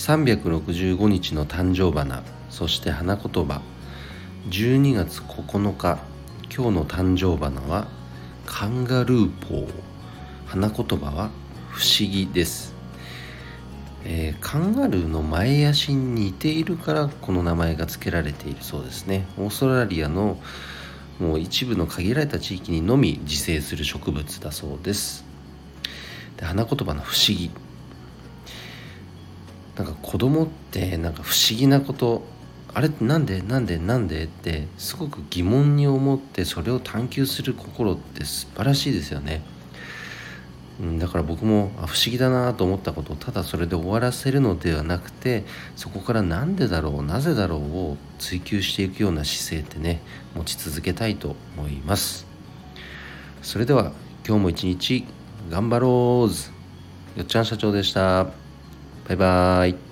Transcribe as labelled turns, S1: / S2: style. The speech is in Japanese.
S1: 365日の誕生花そして花言葉。12月9日今日の誕生花はカンガルーポー。花言葉は不思議です。えー、カンガルーの前足に似ているからこの名前が付けられているそうですね。オーストラリアのもう一部の限られた地域にのみ自生する植物だそうです。で花言葉の不思議。なんか子供ってなんか不思議なことあれなんでなんでなんでってすごく疑問に思ってそれを探求する心って素晴らしいですよね、だから僕もあ不思議だなと思ったことをただそれで終わらせるのではなくてそこから何でだろうなぜだろうを追求していくような姿勢ってね持ち続けたいと思います。それでは今日も一日頑張ろうよっちゃん社長でした。バイバーイ。